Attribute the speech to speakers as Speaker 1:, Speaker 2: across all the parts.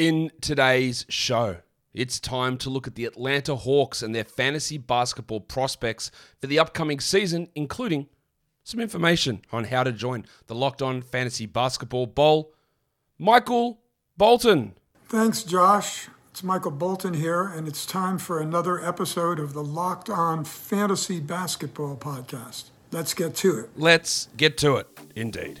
Speaker 1: In today's show, it's time to look at the Atlanta Hawks and their fantasy basketball prospects for the upcoming season, including some information on how to join the Locked On Fantasy Basketball Bowl. Michael Bolton.
Speaker 2: Thanks, Josh. It's Michael Bolton here, and it's time for another episode of the Locked On Fantasy Basketball Podcast. Let's get to it.
Speaker 1: Let's get to it, indeed.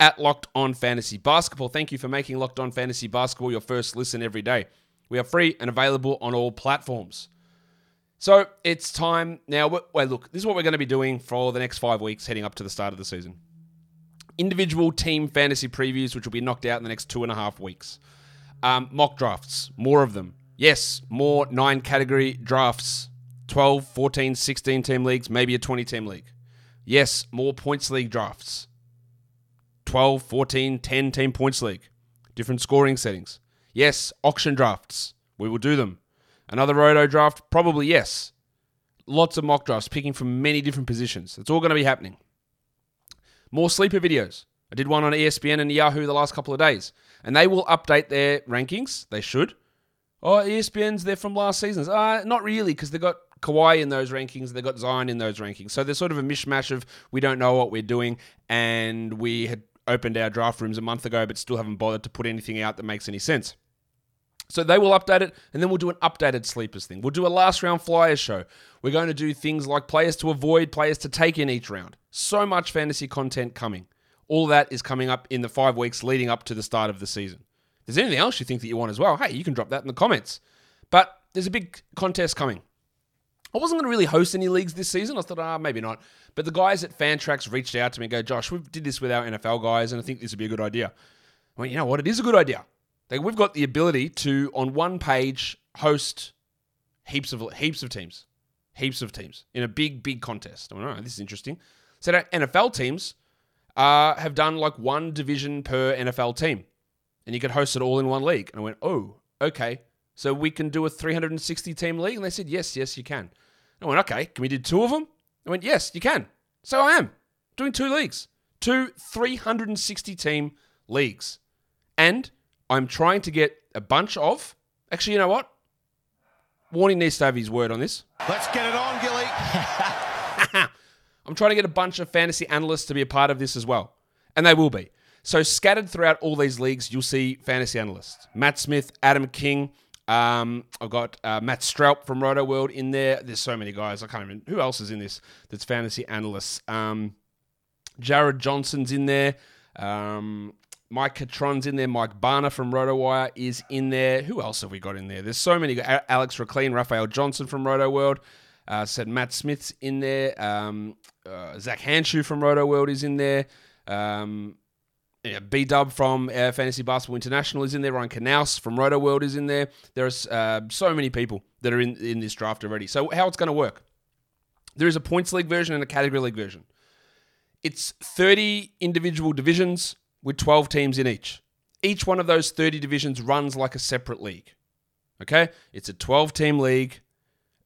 Speaker 1: at Locked On Fantasy Basketball. Thank you for making Locked On Fantasy Basketball your first listen every day. We are free and available on all platforms. So it's time now. Well, look, this is what we're going to be doing for the next five weeks heading up to the start of the season individual team fantasy previews, which will be knocked out in the next two and a half weeks. Um, mock drafts, more of them. Yes, more nine category drafts 12, 14, 16 team leagues, maybe a 20 team league. Yes, more points league drafts 12, 14, 10 team points league. Different scoring settings. Yes, auction drafts. We will do them. Another roto draft? Probably yes. Lots of mock drafts, picking from many different positions. It's all going to be happening. More sleeper videos. I did one on ESPN and Yahoo the last couple of days, and they will update their rankings. They should. Oh, ESPN's they're from last season's. Uh, not really, because they got Kawhi in those rankings, they got Zion in those rankings. So there's sort of a mishmash of we don't know what we're doing, and we had opened our draft rooms a month ago, but still haven't bothered to put anything out that makes any sense. So they will update it, and then we'll do an updated sleepers thing. We'll do a last round flyers show. We're going to do things like players to avoid, players to take in each round. So much fantasy content coming. All that is coming up in the five weeks leading up to the start of the season. If there's anything else you think that you want as well, hey, you can drop that in the comments. But there's a big contest coming. I wasn't going to really host any leagues this season. I thought, ah, maybe not. But the guys at Fantrax reached out to me and go, Josh, we did this with our NFL guys, and I think this would be a good idea. Went, you know what? It is a good idea. Like, we've got the ability to, on one page, host heaps of heaps of teams, heaps of teams in a big, big contest. I went, right, this is interesting. So that NFL teams uh, have done like one division per NFL team, and you could host it all in one league. And I went, oh, okay. So we can do a 360 team league? And they said, yes, yes, you can. And I went, okay, can we do two of them? I went, yes, you can. So I am doing two leagues, two 360 team leagues. And I'm trying to get a bunch of. Actually, you know what? Warning needs to have his word on this.
Speaker 3: Let's get it on, Gilly.
Speaker 1: I'm trying to get a bunch of fantasy analysts to be a part of this as well. And they will be. So, scattered throughout all these leagues, you'll see fantasy analysts Matt Smith, Adam King. Um, I've got uh, Matt Stroup from Roto World in there. There's so many guys. I can't even. Who else is in this that's fantasy analysts? Um, Jared Johnson's in there. Um, Mike Catron's in there. Mike Barner from RotoWire is in there. Who else have we got in there? There's so many. Alex Rikleen, Raphielle Johnson from Roto World. Uh, said Matt Smith's in there. Um, uh, Zach Hanshu from Roto World is in there. Um, yeah, B Dub from uh, Fantasy Basketball International is in there. Ryan Knaus from Roto World is in there. There's uh, so many people that are in, in this draft already. So, how it's going to work? There is a points league version and a category league version. It's 30 individual divisions with 12 teams in each. Each one of those 30 divisions runs like a separate league. Okay? It's a 12 team league.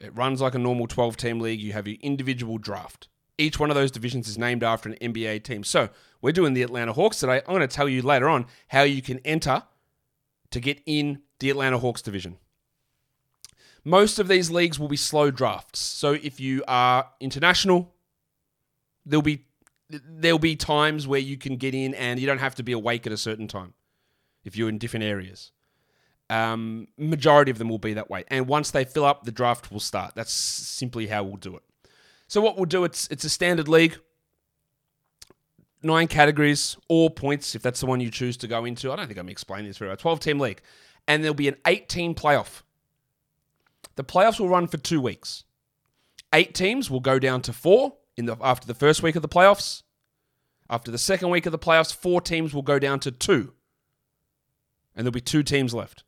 Speaker 1: It runs like a normal 12 team league. You have your individual draft. Each one of those divisions is named after an NBA team. So, we're doing the Atlanta Hawks today. I'm going to tell you later on how you can enter to get in the Atlanta Hawks division. Most of these leagues will be slow drafts. So, if you are international, there'll be there'll be times where you can get in and you don't have to be awake at a certain time if you're in different areas. Um, majority of them will be that way. And once they fill up, the draft will start. That's simply how we'll do it. So what we'll do, it's it's a standard league. Nine categories, all points, if that's the one you choose to go into. I don't think I'm explaining this very well. 12 team league. And there'll be an 18 playoff. The playoffs will run for two weeks. Eight teams will go down to four in the after the first week of the playoffs. After the second week of the playoffs, four teams will go down to two. and there'll be two teams left.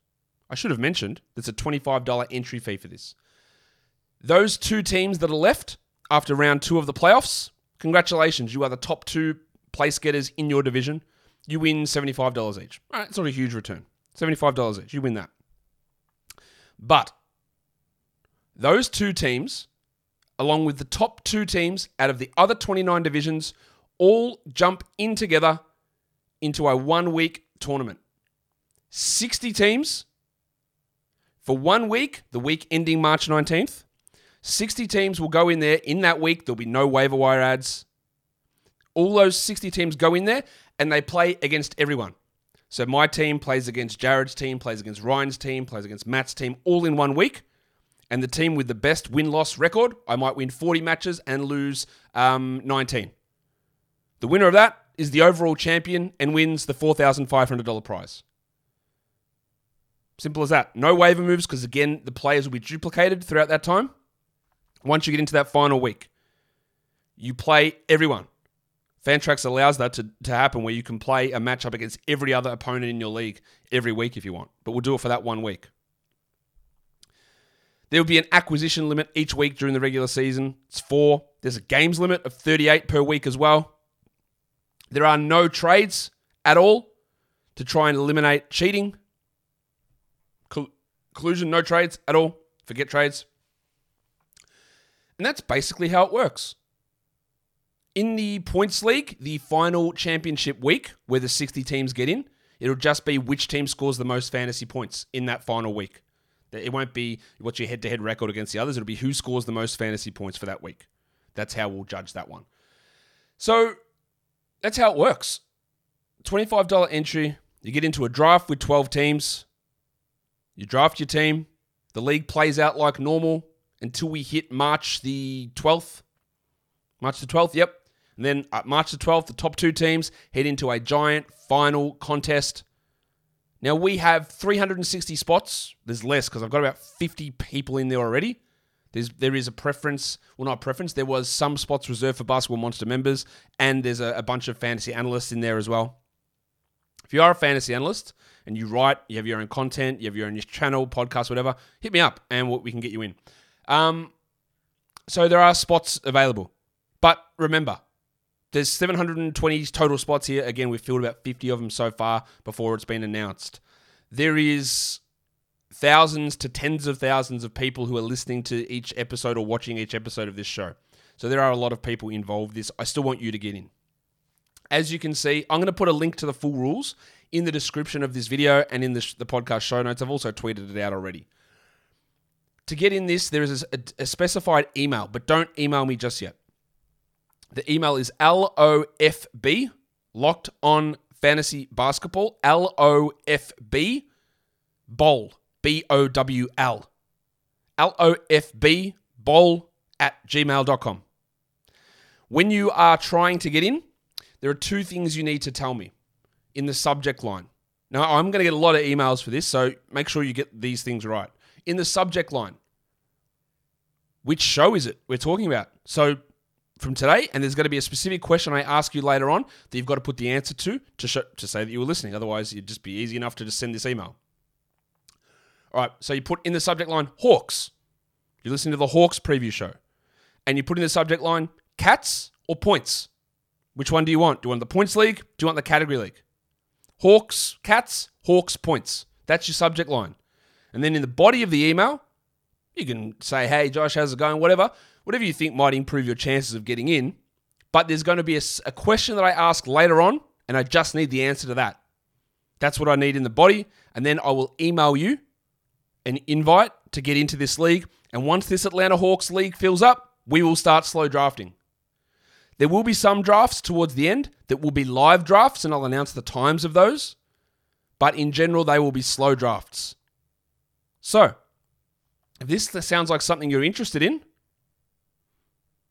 Speaker 1: I should have mentioned there's a $25 entry fee for this. Those two teams that are left after round two of the playoffs, congratulations, you are the top two place getters in your division. You win $75 each. All right, it's not a huge return. $75 each. You win that. But those two teams, along with the top two teams out of the other 29 divisions, all jump in together into a one week tournament. 60 teams for one week, the week ending March 19th. 60 teams will go in there in that week. There'll be no waiver wire ads. All those 60 teams go in there and they play against everyone. So my team plays against Jared's team, plays against Ryan's team, plays against Matt's team, all in one week. And the team with the best win loss record, I might win 40 matches and lose um, 19. The winner of that is the overall champion and wins the $4,500 prize. Simple as that. No waiver moves because, again, the players will be duplicated throughout that time. Once you get into that final week, you play everyone. Fantrax allows that to, to happen where you can play a matchup against every other opponent in your league every week if you want. But we'll do it for that one week. There will be an acquisition limit each week during the regular season. It's four. There's a games limit of 38 per week as well. There are no trades at all to try and eliminate cheating. Collusion, no trades at all. Forget trades. And that's basically how it works. In the points league, the final championship week where the 60 teams get in, it'll just be which team scores the most fantasy points in that final week. It won't be what's your head to head record against the others. It'll be who scores the most fantasy points for that week. That's how we'll judge that one. So that's how it works. $25 entry. You get into a draft with 12 teams. You draft your team. The league plays out like normal until we hit March the 12th. March the 12th, yep. And then at March the 12th, the top two teams head into a giant final contest. Now we have 360 spots. There's less because I've got about 50 people in there already. There's there is a preference, well not preference. There was some spots reserved for Basketball Monster members, and there's a, a bunch of fantasy analysts in there as well. If you are a fantasy analyst and you write, you have your own content, you have your own channel, podcast, whatever, hit me up and we can get you in. Um, so there are spots available. But remember, there's 720 total spots here. Again, we've filled about 50 of them so far before it's been announced. There is thousands to tens of thousands of people who are listening to each episode or watching each episode of this show. So there are a lot of people involved in this. I still want you to get in. As you can see, I'm going to put a link to the full rules in the description of this video and in the, the podcast show notes. I've also tweeted it out already. To get in this, there is a, a specified email, but don't email me just yet. The email is LOFB, locked on fantasy basketball, LOFB, bowl, B O W L. LOFB, bowl at gmail.com. When you are trying to get in, there are two things you need to tell me in the subject line. Now, I'm going to get a lot of emails for this, so make sure you get these things right. In the subject line, which show is it we're talking about? So from today, and there's going to be a specific question I ask you later on that you've got to put the answer to to, show, to say that you were listening. Otherwise, it'd just be easy enough to just send this email. All right, so you put in the subject line Hawks. You're listening to the Hawks preview show. And you put in the subject line cats or points. Which one do you want? Do you want the points league? Do you want the category league? Hawks, cats, Hawks, points. That's your subject line. And then in the body of the email, you can say, hey, Josh, how's it going? Whatever whatever you think might improve your chances of getting in. But there's going to be a, a question that I ask later on, and I just need the answer to that. That's what I need in the body. And then I will email you an invite to get into this league. And once this Atlanta Hawks league fills up, we will start slow drafting. There will be some drafts towards the end that will be live drafts, and I'll announce the times of those. But in general, they will be slow drafts. So, if this sounds like something you're interested in,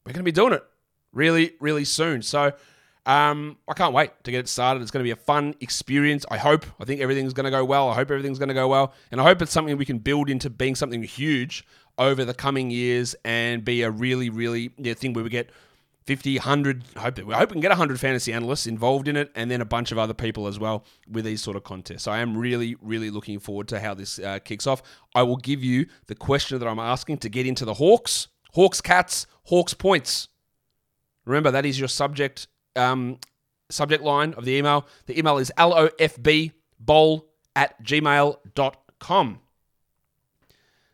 Speaker 1: we're going to be doing it really, really soon. So um, I can't wait to get it started. It's going to be a fun experience. I hope. I think everything's going to go well. I hope everything's going to go well. And I hope it's something we can build into being something huge over the coming years and be a really, really yeah, thing where we get 50, 100. Hope we hope we can get 100 fantasy analysts involved in it, and then a bunch of other people as well with these sort of contests. I am really, really looking forward to how this uh, kicks off. I will give you the question that I'm asking to get into the Hawks, Hawks cats, Hawks points. Remember that is your subject um, subject line of the email. The email is lofbbowl at gmail.com.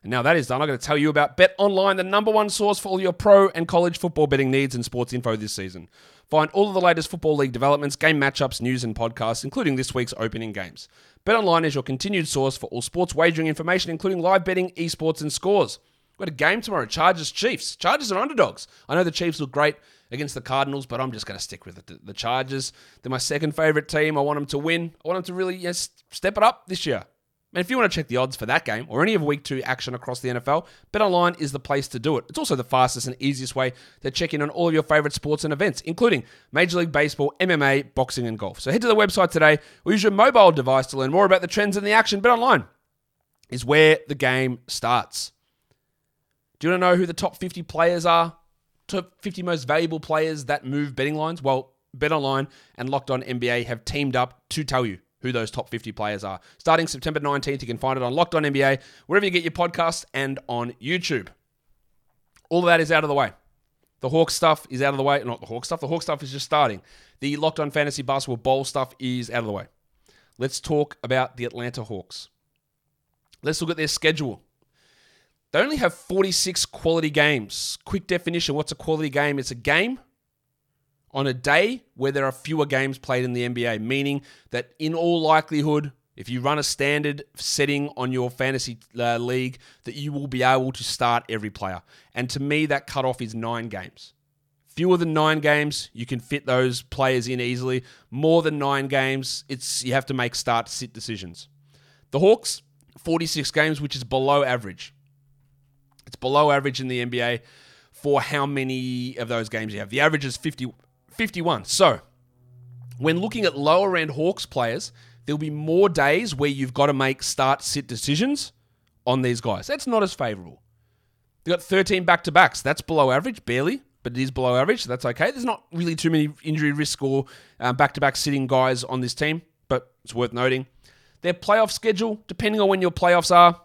Speaker 1: And now that is done, I'm going to tell you about Bet Online, the number one source for all your pro and college football betting needs and sports info this season. Find all of the latest Football League developments, game matchups, news, and podcasts, including this week's opening games. Bet Online is your continued source for all sports wagering information, including live betting, esports, and scores. We've got a game tomorrow Chargers Chiefs. Chargers are underdogs. I know the Chiefs look great against the Cardinals, but I'm just going to stick with it. The Chargers, they're my second favorite team. I want them to win. I want them to really yes, step it up this year. And if you want to check the odds for that game or any of week two action across the NFL, BetOnline is the place to do it. It's also the fastest and easiest way to check in on all of your favorite sports and events, including Major League Baseball, MMA, boxing, and golf. So head to the website today or use your mobile device to learn more about the trends and the action. BetOnline is where the game starts. Do you want to know who the top 50 players are? Top 50 most valuable players that move betting lines? Well, BetOnline and Locked On NBA have teamed up to tell you who those top 50 players are. Starting September 19th, you can find it on Locked On NBA, wherever you get your podcasts, and on YouTube. All of that is out of the way. The Hawk stuff is out of the way. Not the Hawk stuff. The Hawk stuff is just starting. The Locked On Fantasy Basketball Bowl stuff is out of the way. Let's talk about the Atlanta Hawks. Let's look at their schedule. They only have 46 quality games. Quick definition what's a quality game? It's a game on a day where there are fewer games played in the NBA, meaning that in all likelihood, if you run a standard setting on your fantasy uh, league, that you will be able to start every player. And to me, that cutoff is nine games. Fewer than nine games, you can fit those players in easily. More than nine games, it's you have to make start sit decisions. The Hawks, 46 games, which is below average. It's below average in the NBA for how many of those games you have. The average is 50, 51. So, when looking at lower end Hawks players, there'll be more days where you've got to make start sit decisions on these guys. That's not as favorable. They've got 13 back to backs. That's below average, barely, but it is below average, so that's okay. There's not really too many injury risk or back to back sitting guys on this team, but it's worth noting. Their playoff schedule, depending on when your playoffs are,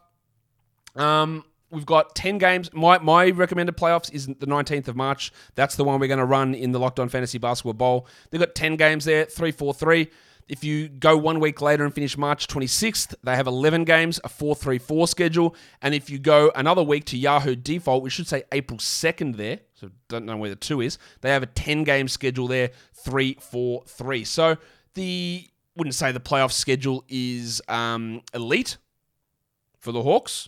Speaker 1: um, we've got 10 games. My, my recommended playoffs is the 19th of March. That's the one we're going to run in the Locked On Fantasy Basketball Bowl. They've got 10 games there, 3 4 3. If you go one week later and finish March 26th, they have 11 games, a 4 3 4 schedule. And if you go another week to Yahoo default, we should say April 2nd there, so don't know where the 2 is, they have a 10 game schedule there, 3 4 3. So the, wouldn't say the playoff schedule is um, elite for the Hawks.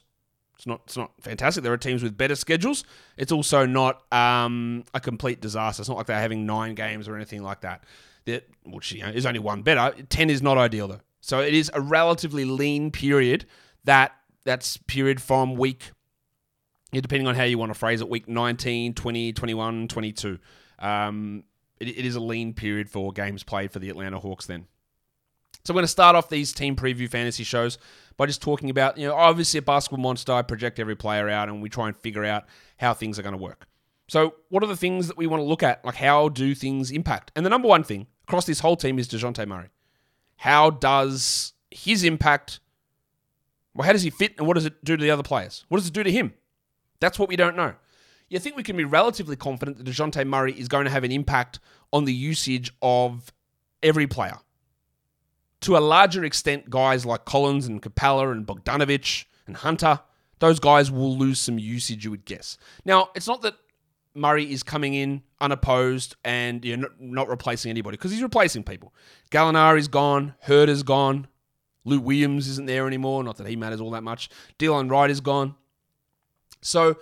Speaker 1: It's not. It's not fantastic. There are teams with better schedules. It's also not um, a complete disaster. It's not like they're having nine games or anything like that. That which you know, is only one better. Ten is not ideal though. So it is a relatively lean period. That that's period from week, depending on how you want to phrase it, week 19, 20, 21, 22. Um, it, it is a lean period for games played for the Atlanta Hawks then. So we're going to start off these team preview fantasy shows by just talking about, you know, obviously at Basketball Monster, I project every player out and we try and figure out how things are going to work. So what are the things that we want to look at? Like how do things impact? And the number one thing across this whole team is DeJounte Murray. How does his impact, well, how does he fit and what does it do to the other players? What does it do to him? That's what we don't know. You think we can be relatively confident that DeJounte Murray is going to have an impact on the usage of every player to a larger extent, guys like Collins and Capela and Bogdanovic and Hunter, those guys will lose some usage, you would guess. Now, it's not that Murray is coming in unopposed and you know, not replacing anybody because he's replacing people. Gallinari's gone, Hurd is gone, Lou Williams isn't there anymore. Not that he matters all that much. Delon Wright is gone. So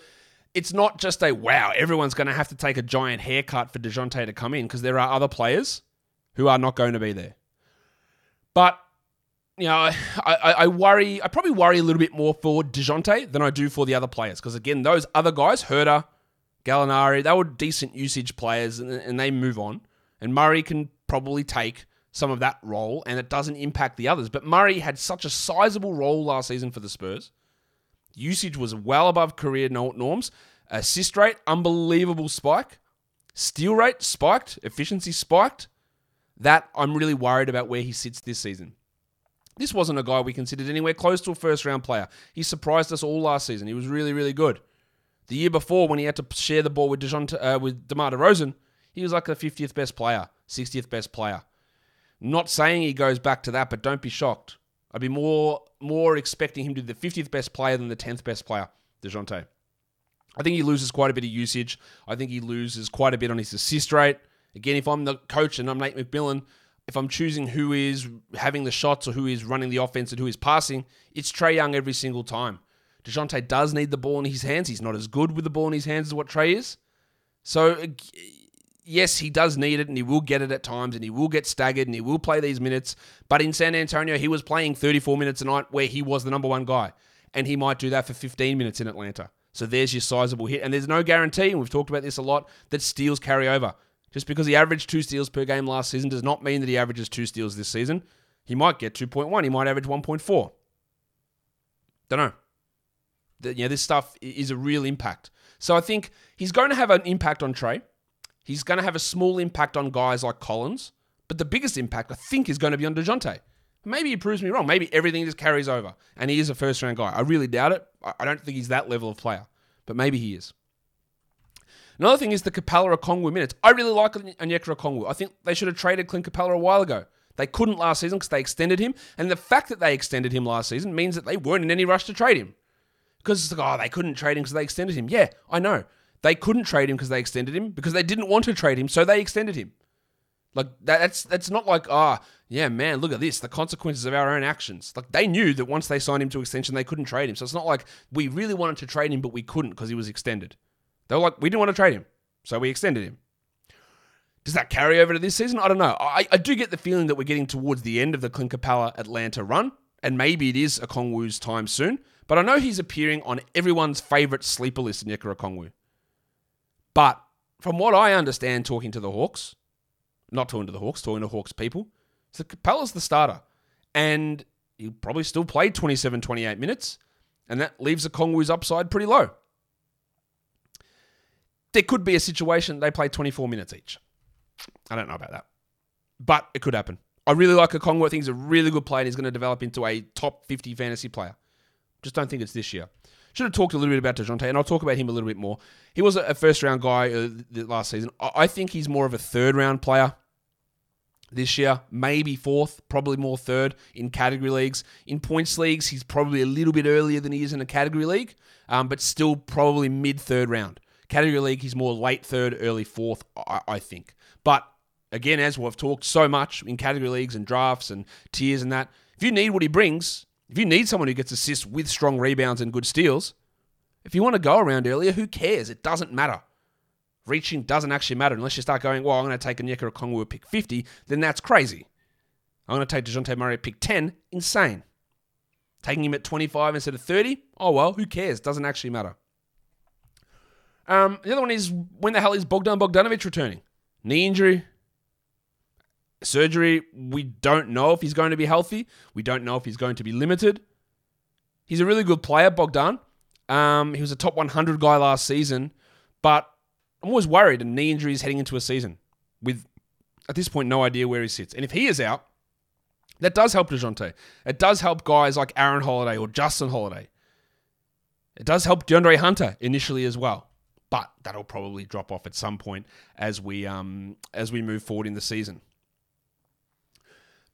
Speaker 1: it's not just a wow, everyone's going to have to take a giant haircut for DeJounte to come in because there are other players who are not going to be there. But you know, I, I, I, worry. I probably worry a little bit more for Dejounte than I do for the other players because again, those other guys, Huerter, Gallinari, they were decent usage players and, and they move on. And Murray can probably take some of that role, and it doesn't impact the others. But Murray had such a sizable role last season for the Spurs. Usage was well above career norms. Assist rate, unbelievable spike. steal rate spiked, efficiency spiked, that I'm really worried about where he sits this season. This wasn't a guy we considered anywhere close to a first round player. He surprised us all last season. He was really, really good. The year before, when he had to share the ball with Dejounte, uh, with DeMar DeRozan, he was like the 50th best player, 60th best player. Not saying he goes back to that, but don't be shocked. I'd be more more expecting him to be the 50th best player than the 10th best player, DeJounte. I think he loses quite a bit of usage. I think he loses quite a bit on his assist rate. Again, if I'm the coach and I'm Nate McMillan, if I'm choosing who is having the shots or who is running the offense and who is passing, it's Trae Young every single time. DeJounte does need the ball in his hands. He's not as good with the ball in his hands as what Trae is. So, yes, he does need it and he will get it at times and he will get staggered and he will play these minutes. But in San Antonio, he was playing 34 minutes a night where he was the number one guy. And he might do that for 15 minutes in Atlanta. So there's your sizable hit. And there's no guarantee, and we've talked about this a lot, that steals carry over. Just because he averaged two steals per game last season does not mean that he averages two steals this season. He might get 2.1. He might average 1.4. Don't know. The, you know, this stuff is a real impact. So I think he's going to have an impact on Trae. He's going to have a small impact on guys like Collins. But the biggest impact, I think, is going to be on DeJounte. Maybe he proves me wrong. Maybe everything just carries over and he is a first round guy. I really doubt it. I don't think he's that level of player, but maybe he is. Another thing is the Capela Okongwu minutes. I really like Onyeka Okongwu. I think they should have traded Clint Capela a while ago. They couldn't last season because they extended him, and the fact that they extended him last season means that they weren't in any rush to trade him. Because it's like, oh, they couldn't trade him because they extended him. Yeah, I know. They couldn't trade him because they extended him because they didn't want to trade him, so they extended him. Like that, that's that's not like ah oh, yeah man look at this the consequences of our own actions. Like they knew that once they signed him to extension they couldn't trade him. So it's not like we really wanted to trade him but we couldn't because he was extended. They were like we didn't want to trade him so we extended him. Does that carry over to this season? I don't know. I, I do get the feeling that we're getting towards the end of the Clint Capela Atlanta run, and maybe it is Okongwu's time soon. But I know he's appearing on everyone's favourite sleeper list, in Onyeka Okongwu. But from what I understand, talking to the Hawks, not talking to the Hawks, talking to Hawks people. So Capela's the starter. And he'll probably still play 27, 28 minutes. And that leaves Okongwu's upside pretty low. There could be a situation they play 24 minutes each. I don't know about that. But it could happen. I really like Okongwu. I think he's a really good player and he's going to develop into a top 50 fantasy player. Just don't think it's this year. Should have talked a little bit about DeJounte, and I'll talk about him a little bit more. He was a first round guy uh, last season. I think he's more of a third round player this year, maybe fourth, probably more third in category leagues. In points leagues, he's probably a little bit earlier than he is in a category league, um, but still probably mid third round. Category league, he's more late third, early fourth, I, I think. But again, as we've talked so much in category leagues and drafts and tiers and that, if you need what he brings, if you need someone who gets assists with strong rebounds and good steals, if you want to go around earlier, who cares? It doesn't matter. Reaching doesn't actually matter unless you start going, well, I'm going to take Onyeka Okongwu at pick 50, then that's crazy. I'm going to take DeJounte Murray at pick 10, insane. Taking him at 25 instead of 30, oh well, who cares? Doesn't actually matter. Um, the other one is when the hell is Bogdan Bogdanovic returning? Knee injury, surgery. We don't know if he's going to be healthy. We don't know if he's going to be limited. He's a really good player, Bogdan. Um, he was a top 100 guy last season, but I'm always worried and knee injuries heading into a season with, at this point, no idea where he sits. And if he is out, that does help DeJounte. It does help guys like Aaron Holiday or Justin Holiday. It does help DeAndre Hunter initially as well, but that'll probably drop off at some point as we um, as we move forward in the season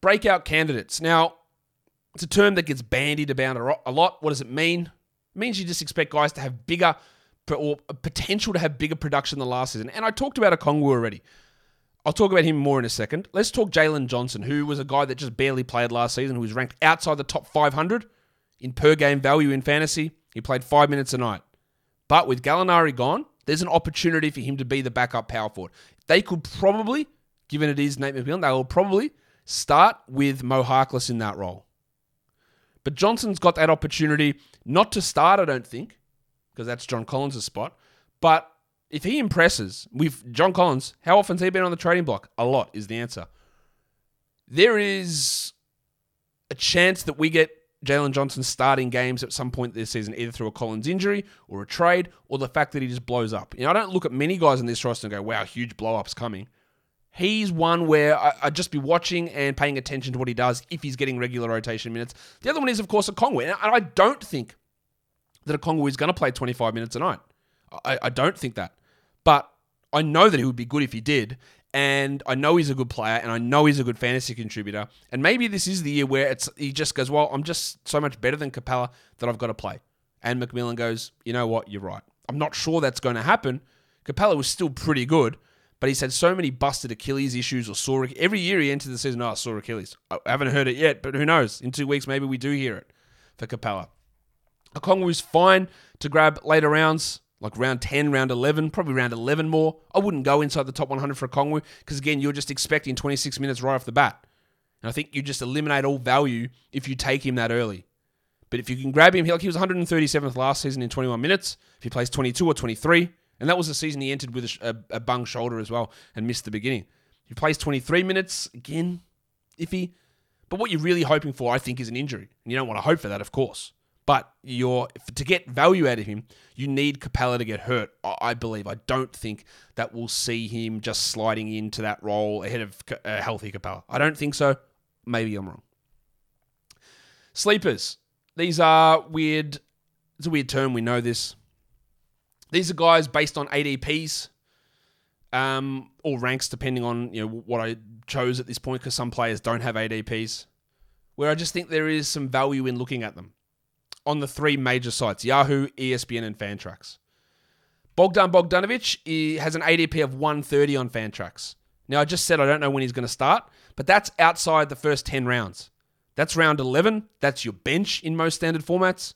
Speaker 1: breakout candidates. Now, it's a term that gets bandied about a lot. What does it mean? It means you just expect guys to have bigger or potential to have bigger production than last season. And I talked about Okongwu already. I'll talk about him more in a second. Let's talk Jalen Johnson, who was a guy that just barely played last season, who was ranked outside the top 500 in per game value in fantasy. He played five minutes a night. But with Gallinari gone, there's an opportunity for him to be the backup power forward. They could probably, given it is Nate McMillan, they will probably Start with Mo Harkless in that role. But Johnson's got that opportunity not to start, I don't think, because that's John Collins' spot. But if he impresses with John Collins, how often's he been on the trading block? A lot is the answer. There is a chance that we get Jalen Johnson starting games at some point this season, either through a Collins injury or a trade, or the fact that he just blows up. You know, I don't look at many guys in this roster and go, wow, huge blow up's coming. He's one where I, would just be watching and paying attention to what he does if he's getting regular rotation minutes. The other one is, of course, a Okongwu. And I don't think that a Okongwu is going to play 25 minutes a night. I, I don't think that. But I know that he would be good if he did. And I know he's a good player and I know he's a good fantasy contributor. And maybe this is the year where it's he just goes, Well, I'm just so much better than Capela that I've got to play. And McMillan goes, You know what? You're right. I'm not sure that's going to happen. Capela was still pretty good, but he's had so many busted Achilles issues or sore. Every year he enters the season, oh, sore Achilles. I haven't heard it yet, but who knows? In two weeks, maybe we do hear it for Capela. Okongwu's fine to grab later rounds like round 10, round 11, probably round 11 more. I wouldn't go inside the top 100 for Okongwu because, again, you're just expecting 26 minutes right off the bat. And I think you just eliminate all value if you take him that early. But if you can grab him, like he was 137th last season in 21 minutes. If he plays 22 or 23, and that was the season he entered with a, a, a bung shoulder as well and missed the beginning. If he plays 23 minutes, again, iffy. But what you're really hoping for, I think, is an injury. And you don't want to hope for that, of course. But you're to get value out of him, you need Capela to get hurt. I believe. I don't think that we'll see him just sliding into that role ahead of a healthy Capela. I don't think so. Maybe I'm wrong. Sleepers. These are weird. It's a weird term. We know this. These are guys based on ADPs, um, or ranks, depending on you know what I chose at this point. Because some players don't have ADPs, where I just think there is some value in looking at them on the three major sites Yahoo, ESPN, and Fantrax. Bogdan Bogdanovic has an ADP of 130 on Fantrax. Now, I just said I don't know when he's going to start, but that's outside the first 10 rounds. That's round 11. That's your bench in most standard formats.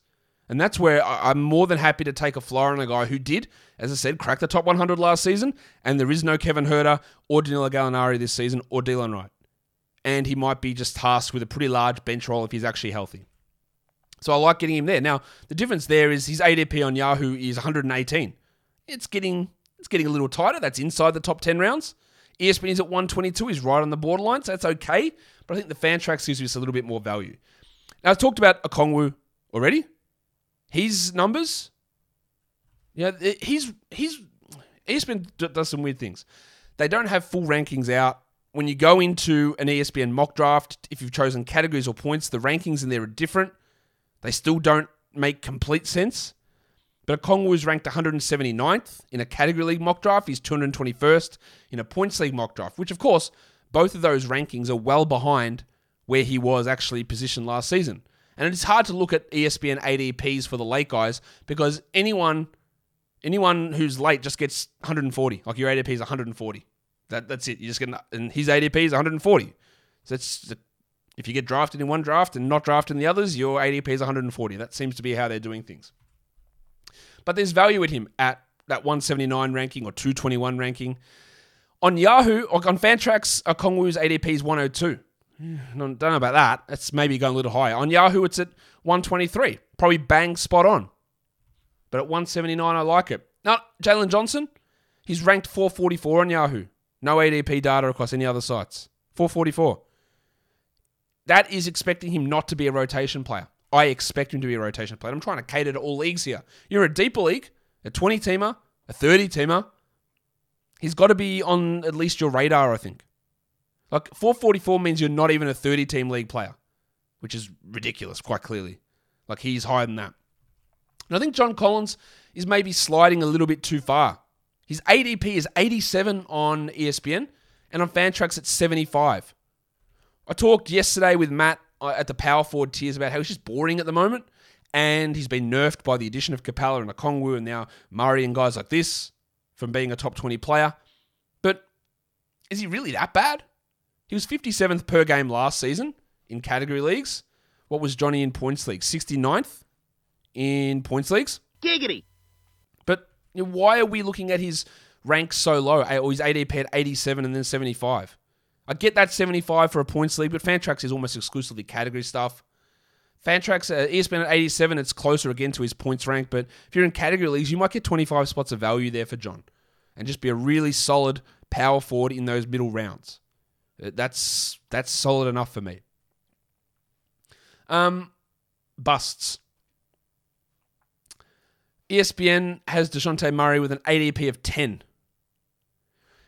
Speaker 1: And that's where I'm more than happy to take a flyer on a guy who did, as I said, crack the top 100 last season. And there is no Kevin Huerter or Danilo Gallinari this season or Delon Wright. And he might be just tasked with a pretty large bench role if he's actually healthy. So I like getting him there. Now, the difference there is his ADP on Yahoo is 118. It's getting it's getting a little tighter. That's inside the top 10 rounds. ESPN is at 122. He's right on the borderline, so that's okay. But I think the fan Fantrax gives us a little bit more value. Now, I've talked about Okongwu already. His numbers, yeah, he's he's ESPN does some weird things. They don't have full rankings out. When you go into an ESPN mock draft, if you've chosen categories or points, the rankings in there are different. They still don't make complete sense. But Okongwu is ranked 179th in a category league mock draft. He's 221st in a points league mock draft, which, of course, both of those rankings are well behind where he was actually positioned last season. And it's hard to look at ESPN ADPs for the late guys because anyone anyone who's late just gets 140. Like your ADP is 140. That, that's it. You just get and his ADP is 140. So it's if you get drafted in one draft and not drafted in the others, your ADP is 140. That seems to be how they're doing things. But there's value in him at that 179 ranking or 221 ranking. On Yahoo, or on Fantrax, uh, Okongwu's ADP is 102. don't know about that. That's maybe going a little higher. On Yahoo, it's at 123. Probably bang spot on. But at 179, I like it. Now, Jalen Johnson, he's ranked 444 on Yahoo. No ADP data across any other sites. 444. That is expecting him not to be a rotation player. I expect him to be a rotation player. I'm trying to cater to all leagues here. You're a deeper league, a 20 teamer, a 30 teamer. He's got to be on at least your radar, I think. Like 444 means you're not even a 30 team league player, which is ridiculous, quite clearly. Like he's higher than that. And I think John Collins is maybe sliding a little bit too far. His ADP is 87 on ESPN and on Fantrax it's 75. I talked yesterday with Matt uh, at the power forward tiers about how he's just boring at the moment, and he's been nerfed by the addition of Capela and Okongwu and now Murray and guys like this from being a top 20 player. But is he really that bad? He was 57th per game last season in category leagues. What was Johnny in points leagues? 69th in points leagues.
Speaker 3: Giggity.
Speaker 1: But why are we looking at his rank so low? Or his ADP at 87 and then 75? I get that 75 for a points league, but Fantrax is almost exclusively category stuff. Fantrax, uh, ESPN at 87, it's closer again to his points rank, but if you're in category leagues, you might get 25 spots of value there for John and just be a really solid power forward in those middle rounds. Uh, that's that's solid enough for me. Um, busts. ESPN has DeJounte Murray with an ADP of 10.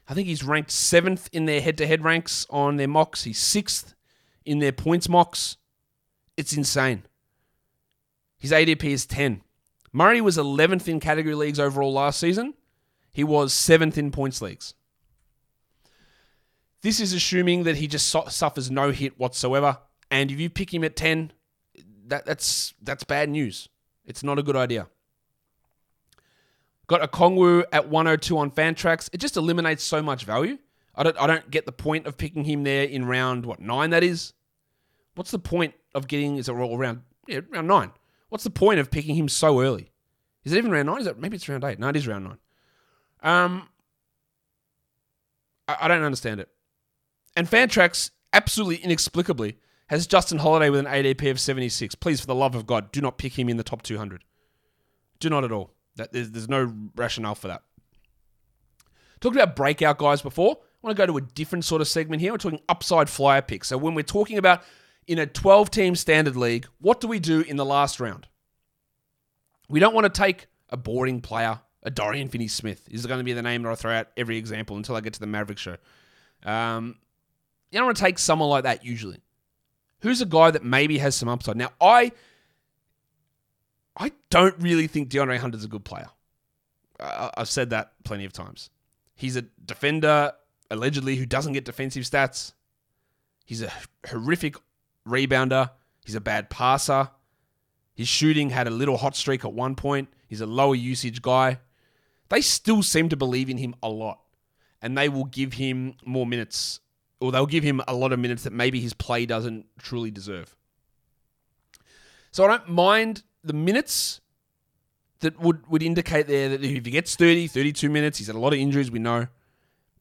Speaker 1: I think he's ranked seventh in their head to head ranks on their mocks. He's sixth in their points mocks. It's insane. His ADP is 10. Murray was 11th in category leagues overall last season. He was 7th in points leagues. This is assuming that he just su- suffers no hit whatsoever. And if you pick him at 10, that, that's that's bad news. It's not a good idea. Got Okongwu at 102 on Fantrax. It just eliminates so much value. I don't I don't get the point of picking him there in round what nine that is. What's the point of getting is it all round yeah round nine? What's the point of picking him so early? Is it even round nine? Is it maybe it's round eight? No, it is round nine. Um, I, I don't understand it. And Fantrax absolutely inexplicably has Justin Holiday with an ADP of 76. Please, for the love of God, do not pick him in the top 200. Do not at all. There's, there's no rationale for that. Talked about breakout guys before. I want to go to a different sort of segment here. We're talking upside flyer picks. So when we're talking about in a 12 team standard league, what do we do in the last round? We don't want to take a boring player, a Dorian Finney Smith. Is going to be the name that I throw out every example until I get to the Maverick show. Um, you don't want to take someone like that usually. Who's a guy that maybe has some upside? Now, I I don't really think DeAndre Hunter's a good player. Uh, I've said that plenty of times. He's a defender, allegedly, who doesn't get defensive stats. He's a horrific rebounder. He's a bad passer. His shooting had a little hot streak at one point. He's a lower usage guy. They still seem to believe in him a lot. And they will give him more minutes, or they'll give him a lot of minutes that maybe his play doesn't truly deserve. So I don't mind the minutes that would, would indicate there that if he gets 30, 32 minutes, he's had a lot of injuries, we know.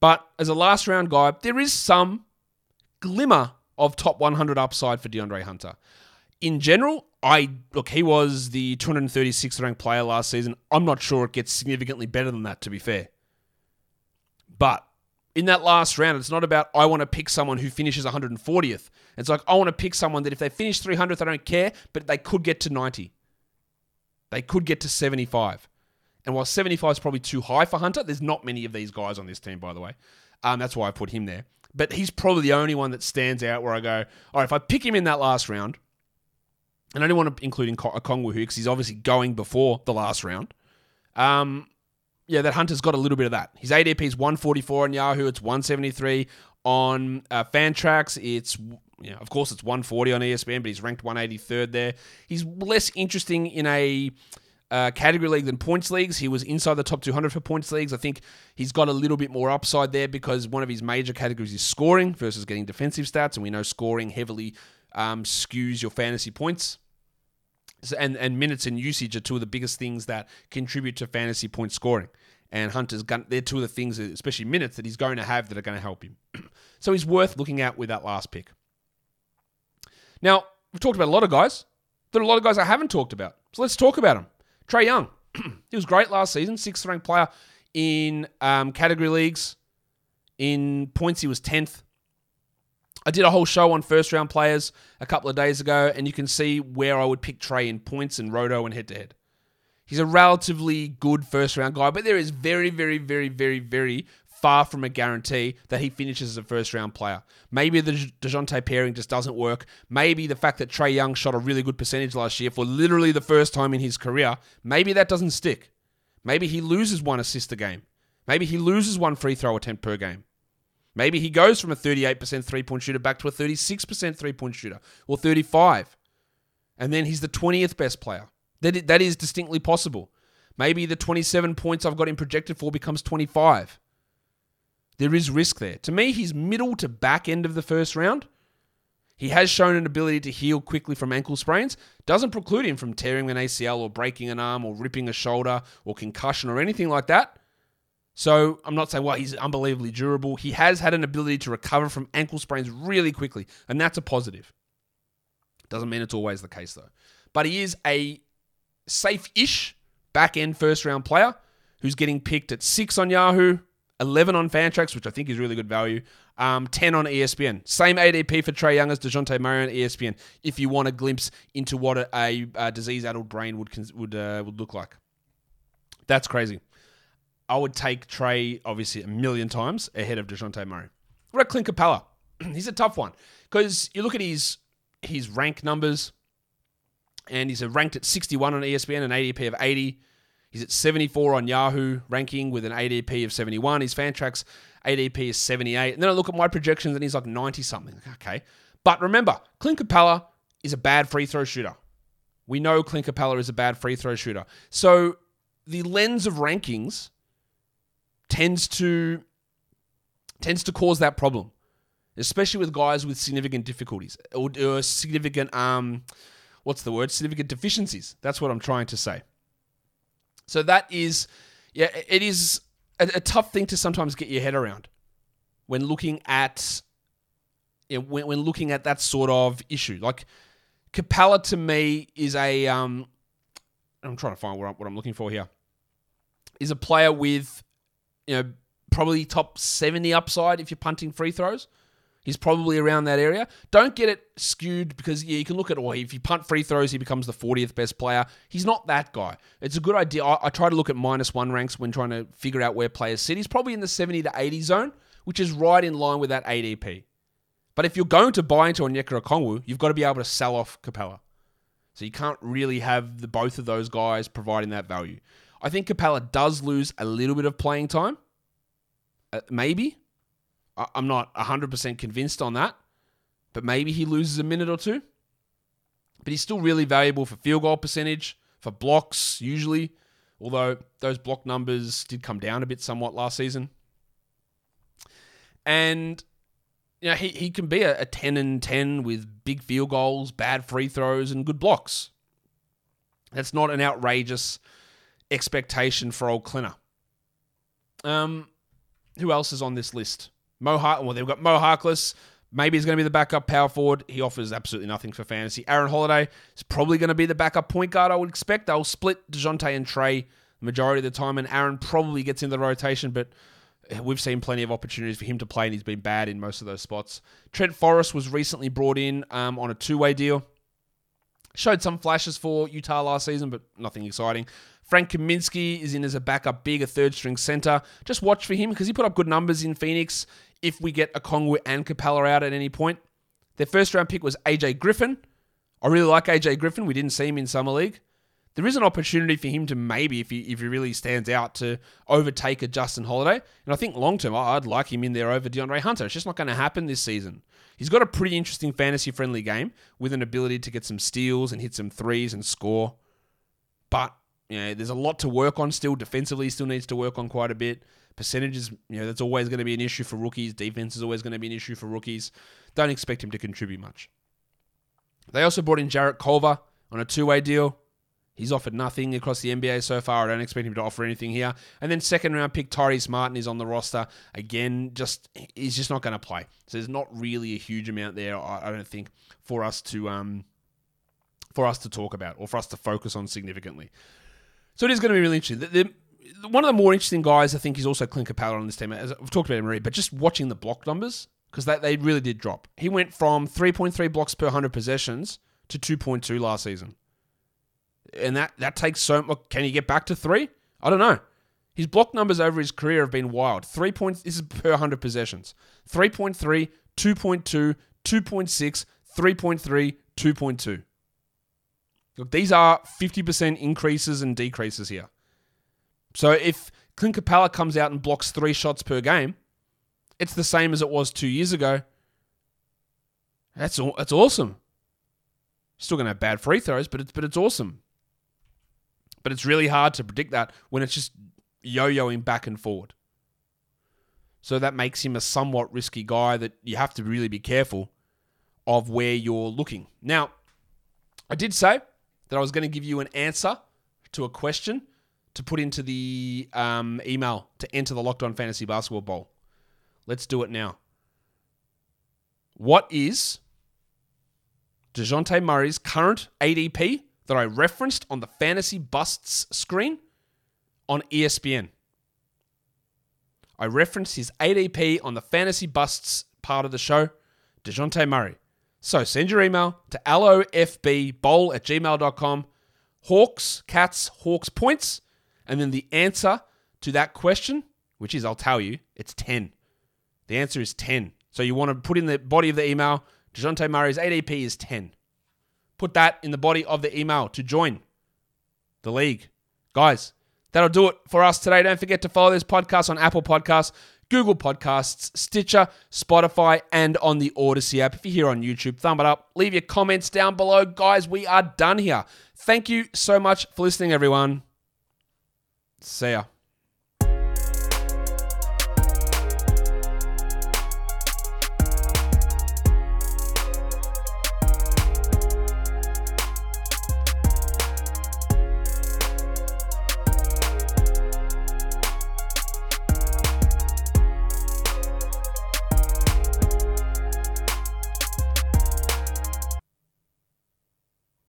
Speaker 1: But as a last round guy, there is some glimmer of top 100 upside for DeAndre Hunter. In general, I look, he was the 236th ranked player last season. I'm not sure it gets significantly better than that, to be fair. But in that last round, it's not about I want to pick someone who finishes 140th. It's like I want to pick someone that if they finish 300th, I don't care, but they could get to 90. They could get to 75. And while 75 is probably too high for Hunter, there's not many of these guys on this team, by the way. Um, that's why I put him there. But he's probably the only one that stands out where I go, all right, if I pick him in that last round, and I don't want to include in Kongwu who because he's obviously going before the last round. Um, yeah, that Hunter's got a little bit of that. His ADP is 144 on Yahoo. It's 173 on uh, Fantrax. It's you know, of course, it's 140 on ESPN, but he's ranked 183rd there. He's less interesting in a uh, category league than points leagues. He was inside the top 200 for points leagues. I think he's got a little bit more upside there because one of his major categories is scoring versus getting defensive stats, and we know scoring heavily um, skews your fantasy points. So- And, and minutes and usage are two of the biggest things that contribute to fantasy point scoring. And Hunter's gun, they're two of the things, especially minutes, that he's going to have that are going to help him. so he's worth looking at with that last pick. Now, we've talked about a lot of guys. There are a lot of guys I haven't talked about. So let's talk about them. Trae Young. he was great last season, sixth ranked player in um, category leagues. In points, he was 10th. I did a whole show on first round players a couple of days ago, and you can see where I would pick Trae in points and roto and head to head. He's a relatively good first round guy, but there is very, very, very, very, very far from a guarantee that he finishes as a first round player. Maybe the DeJounte pairing just doesn't work. Maybe the fact that Trae Young shot a really good percentage last year for literally the first time in his career, maybe that doesn't stick. Maybe he loses one assist a game. Maybe he loses one free throw attempt per game. Maybe he goes from a 38% three point shooter back to a 36% three point shooter or 35. And then he's the 20th best player. That that is distinctly possible. Maybe the 27 points I've got him projected for becomes 25. There is risk there. To me, he's middle to back end of the first round. He has shown an ability to heal quickly from ankle sprains. Doesn't preclude him from tearing an ACL or breaking an arm or ripping a shoulder or concussion or anything like that. So I'm not saying, well, he's unbelievably durable. He has had an ability to recover from ankle sprains really quickly, and that's a positive. Doesn't mean it's always the case, though. But he is a safe ish back end first round player who's getting picked at six on Yahoo, 11 on Fantrax, which I think is really good value, Um, 10 on ESPN. Same ADP for Trae Young as DeJounte Murray on ESPN if you want a glimpse into what a, a, a disease-addled brain would, would, uh, would look like. That's crazy. I would take Trae, obviously, a million times ahead of DeJounte Murray. What about Clint Capela? he's a tough one because you look at his his rank numbers, and he's ranked at 61 on ESPN, an ADP of 80. He's at 74 on Yahoo ranking with an ADP of 71. His Fantrax ADP is 78. And then I look at my projections and he's like 90 something. Okay. But remember, Clint Capela is a bad free throw shooter. We know Clint Capela is a bad free throw shooter. So the lens of rankings tends to tends to cause that problem, especially with guys with significant difficulties or, or significant um, what's the word? Significant deficiencies. That's what I'm trying to say. So that is, yeah, it is a, a tough thing to sometimes get your head around when looking at, you know, when, when looking at that sort of issue. Like Capela to me is a, um, I'm trying to find what I'm, what I'm looking for here, is a player with, you know, probably top 70 upside if you're punting free throws. He's probably around that area. Don't get it skewed because yeah, you can look at well, if you punt free throws, he becomes the 40th best player. He's not that guy. It's a good idea. I, I try to look at minus one ranks when trying to figure out where players sit. He's probably in the 70 to 80 zone, which is right in line with that ADP. But if you're going to buy into Onyeka Okongwu, you've got to be able to sell off Capela. So you can't really have the both of those guys providing that value. I think Capela does lose a little bit of playing time. Uh, maybe. I'm not 100% convinced on that, but maybe he loses a minute or two. But he's still really valuable for field goal percentage, for blocks, usually, although those block numbers did come down a bit somewhat last season. And you know, he, he can be a, a 10 and 10 with big field goals, bad free throws, and good blocks. That's not an outrageous expectation for old Clinner. Um, who else is on this list? Mo Hart, well, they've got Mo Harkless. Maybe he's going to be the backup power forward. He offers absolutely nothing for fantasy. Aaron Holiday is probably going to be the backup point guard, I would expect. They'll split Dejounte and Trae the majority of the time, and Aaron probably gets in the rotation, but we've seen plenty of opportunities for him to play, and he's been bad in most of those spots. Trent Forrest was recently brought in um, on a two way deal. Showed some flashes for Utah last season, but nothing exciting. Frank Kaminsky is in as a backup, big, a third string center. Just watch for him because he put up good numbers in Phoenix if we get Okongwu and Capela out at any point. Their first round pick was AJ Griffin. I really like AJ Griffin. We didn't see him in Summer League. There is an opportunity for him to maybe, if he if he really stands out, to overtake a Justin Holiday. And I think long term, I'd like him in there over DeAndre Hunter. It's just not going to happen this season. He's got a pretty interesting fantasy friendly game with an ability to get some steals and hit some threes and score. But you know, there's a lot to work on still. Defensively, still needs to work on quite a bit. Percentages, you know, that's always going to be an issue for rookies. Defense is always going to be an issue for rookies. Don't expect him to contribute much. They also brought in Jarrett Culver on a two-way deal. He's offered nothing across the NBA so far. I don't expect him to offer anything here. And then second round pick Tyrese Martin is on the roster again. Just he's just not going to play. So there's not really a huge amount there. I don't think for us to um for us to talk about or for us to focus on significantly. So it is going to be really interesting. The, the, one of the more interesting guys, I think, is also Clint Capela on this team. As I've talked about him already, but just watching the block numbers because they, they really did drop. He went from 3.3 blocks per 100 possessions to 2.2 last season. And that, that takes so much. Can he get back to three? I don't know. His block numbers over his career have been wild. Three point, this is per 100 possessions 3.3, 2.2, 2.6, 3.3, 2.2. Look, these are 50% increases and decreases here. So if Clint Capela comes out and blocks three shots per game, it's the same as it was two years ago. That's that's awesome. Still going to have bad free throws, but it's but it's awesome. But it's really hard to predict that when it's just yo-yoing back and forward. So that makes him a somewhat risky guy that you have to really be careful of where you're looking. Now, I did say that I was going to give you an answer to a question to put into the um, email to enter the Locked On Fantasy Basketball Bowl. Let's do it now. What is Dejounte Murray's current ADP that I referenced on the Fantasy Busts screen on ESPN? I referenced his ADP on the fantasy busts part of the show, Dejounte Murray. So send your email to lofbbowl at gmail.com. Hawks, Cats, Hawks points. And then the answer to that question, which is, I'll tell you, it's 10. The answer is 10. So you want to put in the body of the email, Dejounte Murray's ADP is 10. Put that in the body of the email to join the league. Guys, that'll do it for us today. Don't forget to follow this podcast on Apple Podcasts, Google Podcasts, Stitcher, Spotify, and on the Odyssey app. If you're here on YouTube, thumb it up. Leave your comments down below. Guys, we are done here. Thank you so much for listening, everyone. See ya.